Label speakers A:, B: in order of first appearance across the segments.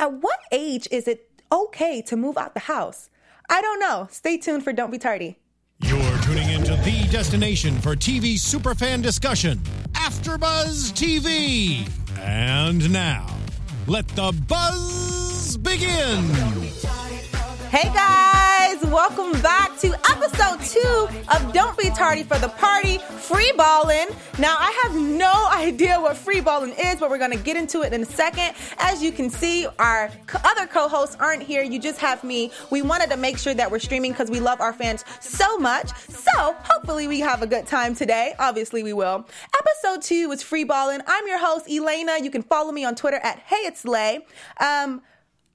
A: At what age is it okay to move out the house? I don't know. Stay tuned for Don't Be Tardy.
B: You're tuning into the destination for TV superfan discussion, AfterBuzz TV. And now, let the buzz begin.
A: Hey guys, welcome back to episode two of Don't Be Tardy for the Party Free Ballin'. Now, I have no idea what free ballin' is, but we're gonna get into it in a second. As you can see, our other co hosts aren't here, you just have me. We wanted to make sure that we're streaming because we love our fans so much. So, hopefully, we have a good time today. Obviously, we will. Episode two is Free Ballin'. I'm your host, Elena. You can follow me on Twitter at Hey It's Lay. Um,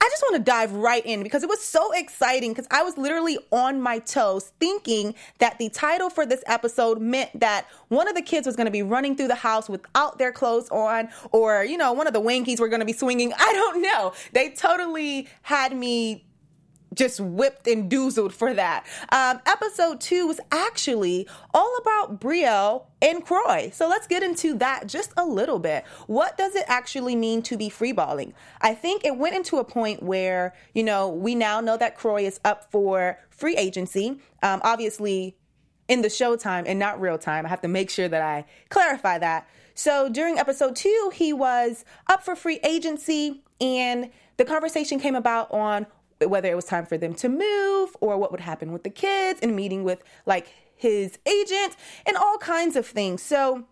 A: I just want to dive right in because it was so exciting because I was literally on my toes thinking that the title for this episode meant that one of the kids was going to be running through the house without their clothes on or, you know, one of the wankies were going to be swinging. I don't know. They totally had me just whipped and doozled for that. Um, episode two was actually all about Brielle and Kroy. So let's get into that just a little bit. What does it actually mean to be freeballing? I think it went into a point where, you know, we now know that Kroy is up for free agency. Um, obviously, in the showtime and not real time. I have to make sure that I clarify that. So during episode two, he was up for free agency and the conversation came about on whether it was time for them to move or what would happen with the kids and meeting with like his agent and all kinds of things. So,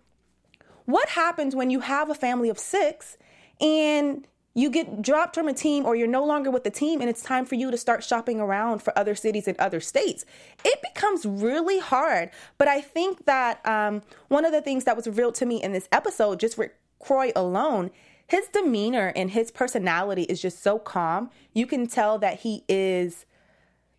A: what happens when you have a family of six and you get dropped from a team or you're no longer with the team and it's time for you to start shopping around for other cities and other states it becomes really hard but i think that um, one of the things that was revealed to me in this episode just for kroy alone his demeanor and his personality is just so calm. You can tell that he is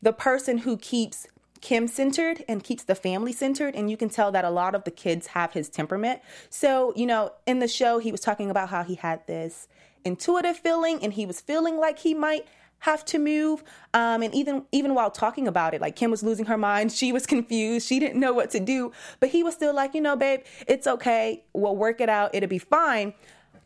A: the person who keeps Kim centered and keeps the family centered. And you can tell that a lot of the kids have his temperament. So, you know, in the show, he was talking about how he had this intuitive feeling and he was feeling like he might have to move um, and even even while talking about it like kim was losing her mind she was confused she didn't know what to do but he was still like you know babe it's okay we'll work it out it'll be fine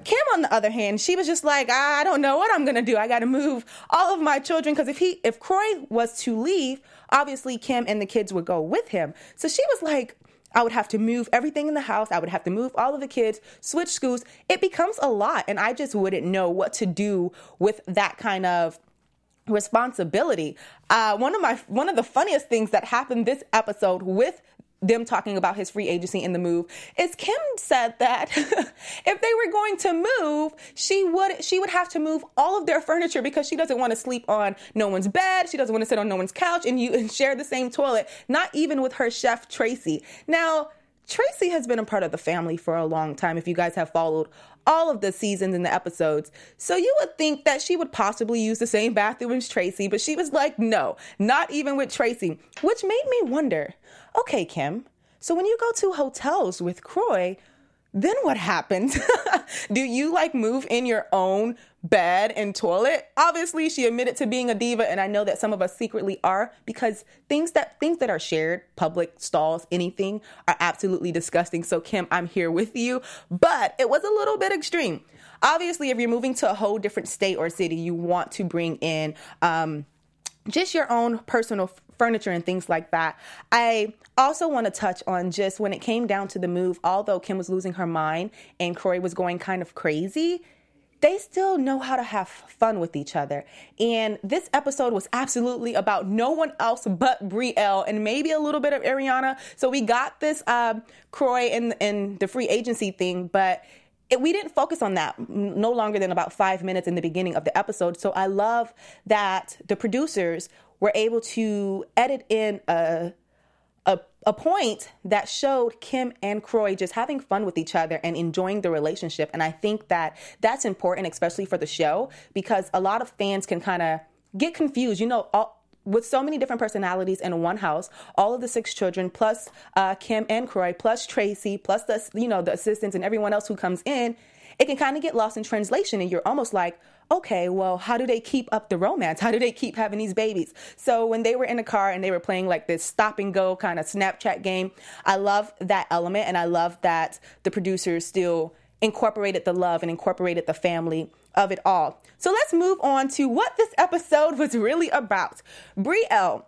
A: Kim, on the other hand, she was just like, I don't know what I'm gonna do. I gotta move all of my children because if he, if Kroy was to leave, obviously Kim and the kids would go with him. So she was like, I would have to move everything in the house. I would have to move all of the kids, switch schools. It becomes a lot, and I just wouldn't know what to do with that kind of responsibility. Uh, one of my one of the funniest things that happened this episode with them talking about his free agency in the move is Kim said that if they were going to move, she would she would have to move all of their furniture because she doesn't want to sleep on no one's bed, she doesn't want to sit on no one's couch and you and share the same toilet, not even with her chef Tracy. Now, Tracy has been a part of the family for a long time if you guys have followed all of the seasons and the episodes. So you would think that she would possibly use the same bathroom as Tracy, but she was like, no, not even with Tracy, which made me wonder okay, Kim, so when you go to hotels with Kroy, then what happens? Do you like move in your own bed and toilet? Obviously, she admitted to being a diva, and I know that some of us secretly are because things that things that are shared, public stalls, anything, are absolutely disgusting. So, Kim, I'm here with you, but it was a little bit extreme. Obviously, if you're moving to a whole different state or city, you want to bring in um, just your own personal furniture and things like that. I also want to touch on just when it came down to the move, although Kim was losing her mind and Kroy was going kind of crazy, they still know how to have fun with each other. And this episode was absolutely about no one else but Brielle and maybe a little bit of Ariana. So we got this uh, Kroy and, and the free agency thing, but it, we didn't focus on that no longer than about five minutes in the beginning of the episode. So I love that the producers were able to edit in a a, a point that showed Kim and Kroy just having fun with each other and enjoying the relationship. And I think that that's important, especially for the show, because a lot of fans can kind of get confused. You know, all, with so many different personalities in one house, all of the six children, plus uh, Kim and Kroy, plus Tracy, plus the you know the assistants and everyone else who comes in, it can kind of get lost in translation, and you're almost like, okay, well, how do they keep up the romance? How do they keep having these babies? So when they were in the car and they were playing like this stop and go kind of Snapchat game, I love that element and I love that the producers still incorporated the love and incorporated the family of it all. So let's move on to what this episode was really about. Brielle,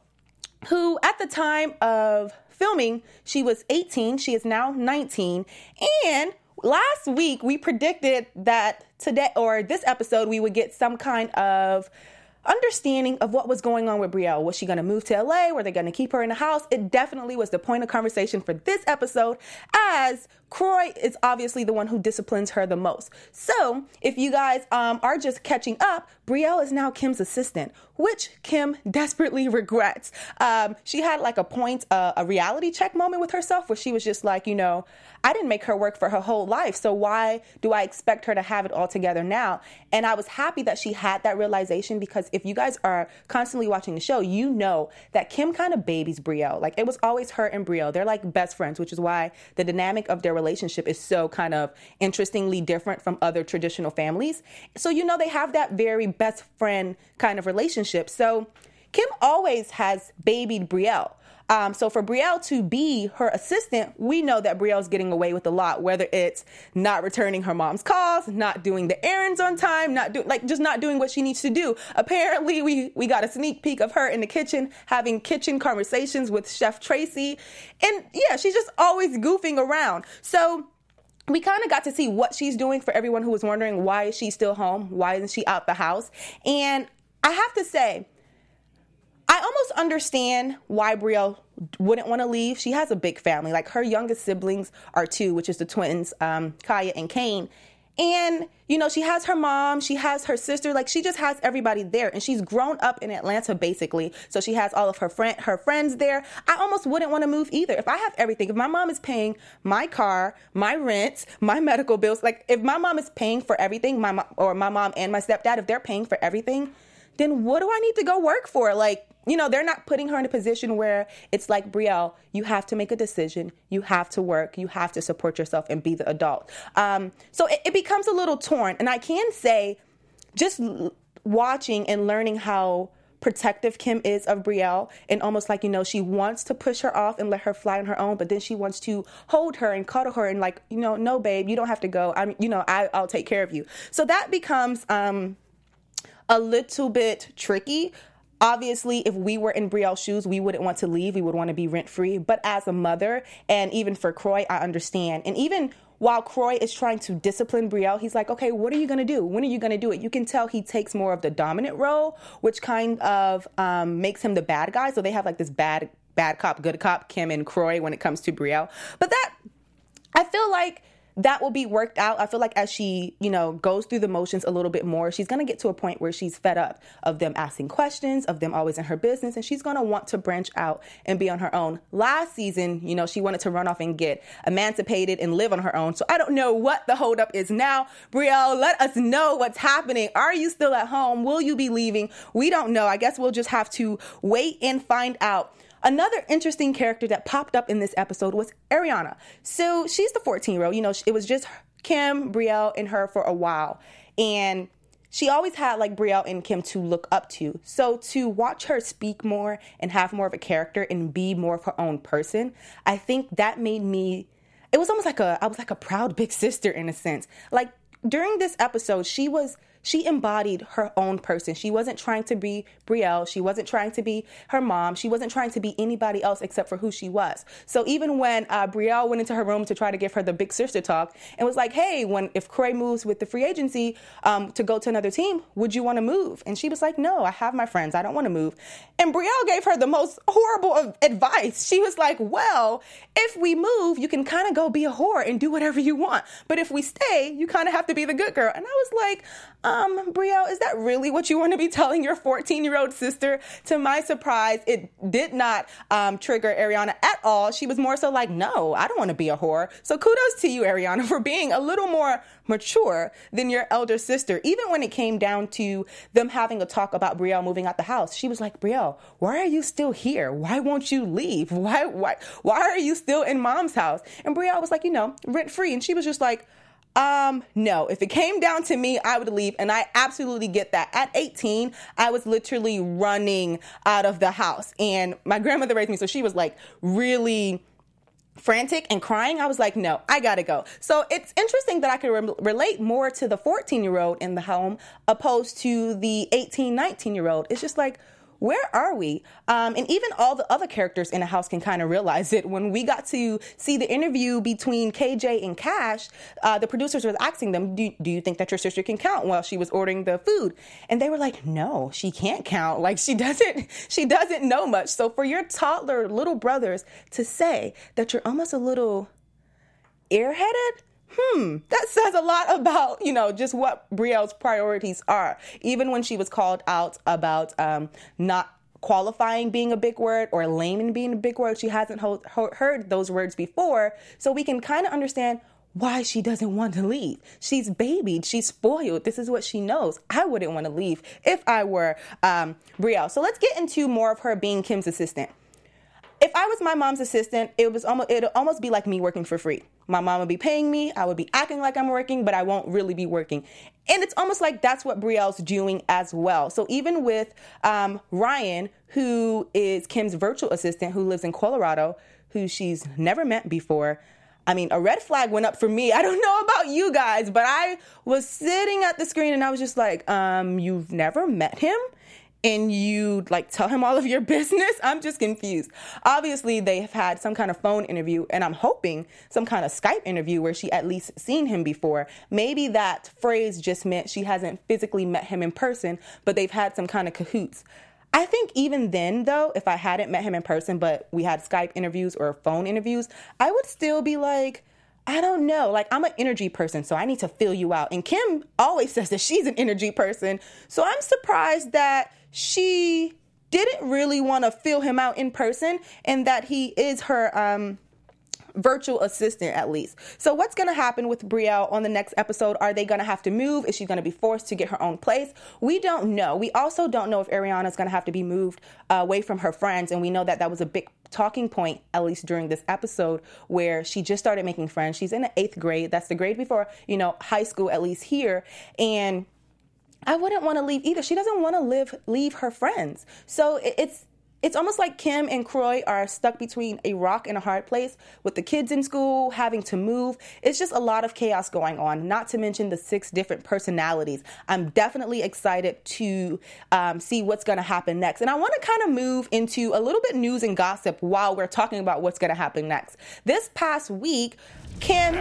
A: who at the time of filming, she was 18, she is now 19, and last week we predicted that today or this episode we would get some kind of understanding of what was going on with Brielle. Was she going to move to LA? Were they going to keep her in the house? It definitely was the point of conversation for this episode, as Kroy is obviously the one who disciplines her the most. So, if you guys um, are just catching up, Brielle is now Kim's assistant, which Kim desperately regrets. Um, she had like a point, uh, a reality check moment with herself where she was just like, you know, I didn't make her work for her whole life. So why do I expect her to have it all together now? And I was happy that she had that realization because if you guys are constantly watching the show, you know that Kim kind of babies Brielle. Like it was always her and Brielle. They're like best friends, which is why the dynamic of their relationship is so kind of interestingly different from other traditional families. So you know they have that very best friend kind of relationship. So Kim always has babied Brielle. Um, so for Brielle to be her assistant, we know that Brielle's getting away with a lot, whether it's not returning her mom's calls, not doing the errands on time, not doing like just not doing what she needs to do. Apparently, we we got a sneak peek of her in the kitchen having kitchen conversations with Chef Tracy, and yeah, she's just always goofing around. So we kind of got to see what she's doing for everyone who was wondering why is she still home? Why isn't she out the house? And I have to say, I almost understand why Brielle wouldn't want to leave. She has a big family. Like her youngest siblings are two, which is the twins, um, Kaia and Kane. And, you know, she has her mom, she has her sister, like she just has everybody there. And she's grown up in Atlanta basically. So she has all of her friend her friends there. I almost wouldn't want to move either. If I have everything, if my mom is paying my car, my rent, my medical bills, like if my mom is paying for everything, my mom or my mom and my stepdad, if they're paying for everything, then what do I need to go work for? Like you know, they're not putting her in a position where it's like, Brielle, you have to make a decision, you have to work, you have to support yourself and be the adult. Um, so it, it becomes a little torn. And I can say, just watching and learning how protective Kim is of Brielle and almost like, you know, she wants to push her off and let her fly on her own, but then she wants to hold her and cuddle her and like, you know, no, babe, you don't have to go. I'm, you know, I, will take care of you. So that becomes, um, a little bit tricky Obviously, if we were in Brielle's shoes, we wouldn't want to leave. We would want to be rent free. But as a mother, and even for Kroy, I understand. And even while Kroy is trying to discipline Brielle, he's like, okay, what are you going to do? When are you going to do it? You can tell he takes more of the dominant role, which kind of um, makes him the bad guy. So they have like this bad, bad cop, good cop, Kim and Kroy when it comes to Brielle. But that, I feel like that will be worked out. I feel like as she, you know, goes through the motions a little bit more, she's going to get to a point where she's fed up of them asking questions, of them always in her business, and she's going to want to branch out and be on her own. Last season, you know, she wanted to run off and get emancipated and live on her own. So I don't know what the holdup is now. Brielle, let us know what's happening. Are you still at home? Will you be leaving? We don't know. I guess we'll just have to wait and find out. Another interesting character that popped up in this episode was Ariana. So she's the 14 year old. You know, it was just Kim, Brielle, and her for a while. And she always had like Brielle and Kim to look up to. So to watch her speak more and have more of a character and be more of her own person, I think that made me it was almost like a I was like a proud big sister in a sense. Like during this episode, she was she embodied her own person. She wasn't trying to be Brielle. She wasn't trying to be her mom. She wasn't trying to be anybody else except for who she was. So even when uh, Brielle went into her room to try to give her the big sister talk and was like, "Hey, when if Kroy moves with the free agency um, to go to another team, would you want to move?" And she was like, "No, I have my friends. I don't want to move." And Brielle gave her the most horrible advice. She was like, "Well, if we move, you can kind of go be a whore and do whatever you want, but if we stay, you kind of have to be the good girl." And I was like, um, Brielle, is that really what you want to be telling your 14 year old sister? To my surprise, it did not um, trigger Ariana at all. She was more so like, no, I don't want to be a whore. So kudos to you, Ariana, for being a little more mature than your elder sister. Even when it came down to them having a talk about Brielle moving out the house, she was like, Brielle, why are you still here? Why won't you leave? Why, why, why are you still in mom's house? And Brielle was like, you know, rent free. And she was just like, um, no, if it came down to me, I would leave. And I absolutely get that. At 18, I was literally running out of the house. And my grandmother raised me, so she was like really frantic and crying, I was like, no, I gotta go. So it's interesting that I could re- relate more to the 14 year old in the home opposed to the 18, 19 year old. It's just like, where are we? Um, and even all the other characters in the house can kind of realize it. When we got to see the interview between KJ and Kash, uh, the producers were asking them, do, do you think that your sister can count while she was ordering the food? And they were like, no, she can't count. Like she doesn't, she doesn't know much. So for your toddler little brothers to say that you're almost a little airheaded, hmm, that says a lot about, you know, just what Brielle's priorities are. Even when she was called out about um, not qualifying being a big word or layman being a big word, she hasn't ho- ho- heard those words before. So we can kind of understand why she doesn't want to leave. She's babied, she's spoiled. This is what she knows. I wouldn't want to leave if I were um, Brielle. So let's get into more of her being Kim's assistant if I was my mom's assistant, it was almost it'd almost be like me working for free. My mom would be paying me, I would be acting like I'm working, but I won't really be working. And it's almost like that's what Brielle's doing as well. So even with um, Ryan, who is Kim's virtual assistant, who lives in Colorado, who she's never met before. I mean, a red flag went up for me. I don't know about you guys, but I was sitting at the screen and I was just like, um, you've never met him? And you like tell him all of your business? I'm just confused. Obviously, they have had some kind of phone interview, and I'm hoping some kind of Skype interview where she at least seen him before. Maybe that phrase just meant she hasn't physically met him in person, but they've had some kind of cahoots. I think even then, though, if I hadn't met him in person, but we had Skype interviews or phone interviews, I would still be like, I don't know. Like, I'm an energy person, so I need to fill you out. And Kim always says that she's an energy person. So I'm surprised that she didn't really want to fill him out in person and that he is her um, virtual assistant at least. So what's going to happen with Brielle on the next episode? Are they going to have to move? Is she going to be forced to get her own place? We don't know. We also don't know if Ariana is going to have to be moved uh, away from her friends and we know that that was a big talking point at least during this episode where she just started making friends. She's in the 8th grade. That's the grade before, you know, high school at least here and I wouldn't want to leave either. She doesn't want to live leave her friends. So it's it's almost like Kim and Kroy are stuck between a rock and a hard place with the kids in school, having to move. It's just a lot of chaos going on, not to mention the six different personalities. I'm definitely excited to um, see what's going to happen next. And I want to kind of move into a little bit news and gossip while we're talking about what's going to happen next. This past week, Kim.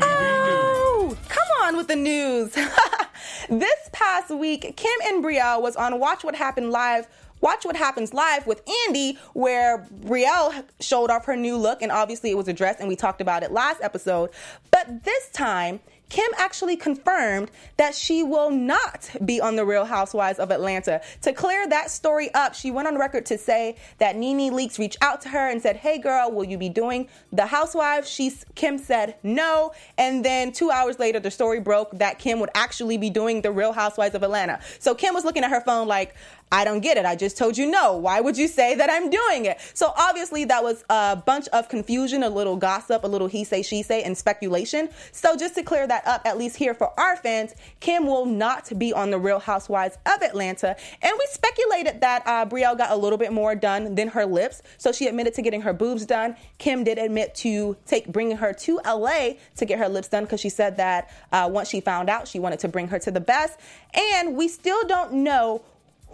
A: Oh, come on with the news. this past week, Kim and Brielle was on Watch What Happened Live Watch What Happens Live with Andy, where Brielle showed off her new look, and obviously it was a dress, and we talked about it last episode. But this time, Kim actually confirmed that she will not be on The Real Housewives of Atlanta. To clear that story up, she went on record to say that Nene Leakes reached out to her and said, Hey girl, will you be doing The Housewives? She, Kim said no. And then two hours later, the story broke that Kim would actually be doing The Real Housewives of Atlanta. So Kim was looking at her phone like, I don't get it. I just told you no. Why would you say that I'm doing it? So obviously that was a bunch of confusion, a little gossip, a little he say, she say, and speculation. So just to clear that up, at least here for our fans, Kim will not be on the Real Housewives of Atlanta. And we speculated that uh, Brielle got a little bit more done than her lips. So she admitted to getting her boobs done. Kim did admit to take bringing her to LA to get her lips done because she said that uh, once she found out, she wanted to bring her to the best. And we still don't know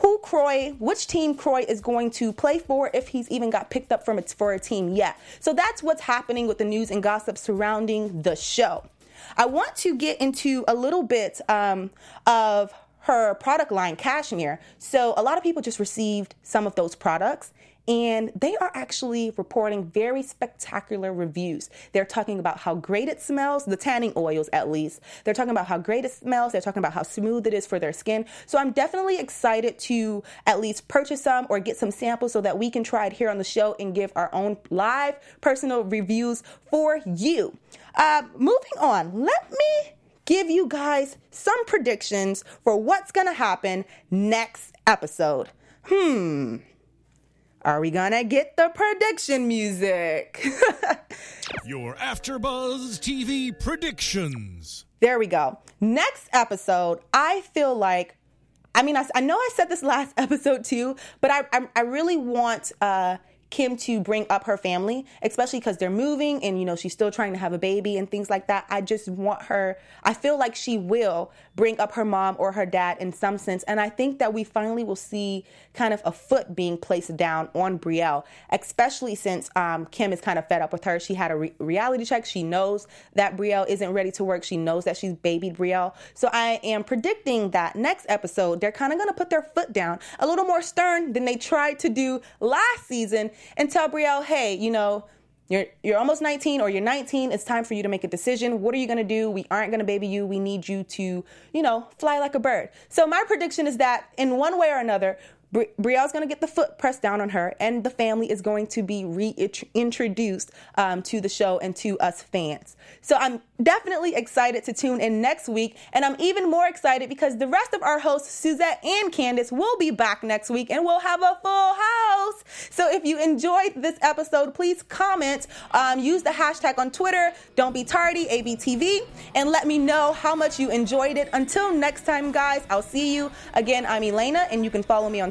A: who Kroy, which team Kroy is going to play for if he's even got picked up from it for a team yet. So that's what's happening with the news and gossip surrounding the show. I want to get into a little bit um, of her product line, Cashmere. So a lot of people just received some of those products and they are actually reporting very spectacular reviews. They're talking about how great it smells, the tanning oils at least. They're talking about how great it smells. They're talking about how smooth it is for their skin. So I'm definitely excited to at least purchase some or get some samples so that we can try it here on the show and give our own live personal reviews for you. Uh, moving on, let me give you guys some predictions for what's going to happen next episode. Hmm. Are we gonna get the prediction music?
B: Your AfterBuzz TV predictions.
A: There we go. Next episode, I feel like, I mean, I, I know I said this last episode too, but I, I, I really want uh, Kim to bring up her family, especially because they're moving and, you know, she's still trying to have a baby and things like that. I just want her, I feel like she will bring up her mom or her dad in some sense. And I think that we finally will see kind of a foot being placed down on Brielle, especially since um, Kim is kind of fed up with her. She had a re- reality check. She knows that Brielle isn't ready to work. She knows that she's babied Brielle. So I am predicting that next episode, they're kind of going to put their foot down a little more stern than they tried to do last season and tell Brielle, hey, you know, you're you're almost 19 or you're 19. It's time for you to make a decision. What are you going to do? We aren't going to baby you. We need you to, you know, fly like a bird. So my prediction is that in one way or another, Bri- Brielle's going to get the foot pressed down on her, and the family is going to be reintroduced um, to the show and to us fans. So I'm definitely excited to tune in next week, and I'm even more excited because the rest of our hosts, Suzette and Candace, will be back next week, and we'll have a full house. So if you enjoyed this episode, please comment, um, use the hashtag on Twitter, don't be tardy, ABTV, and let me know how much you enjoyed it. Until next time, guys, I'll see you. Again, I'm Elena, and you can follow me on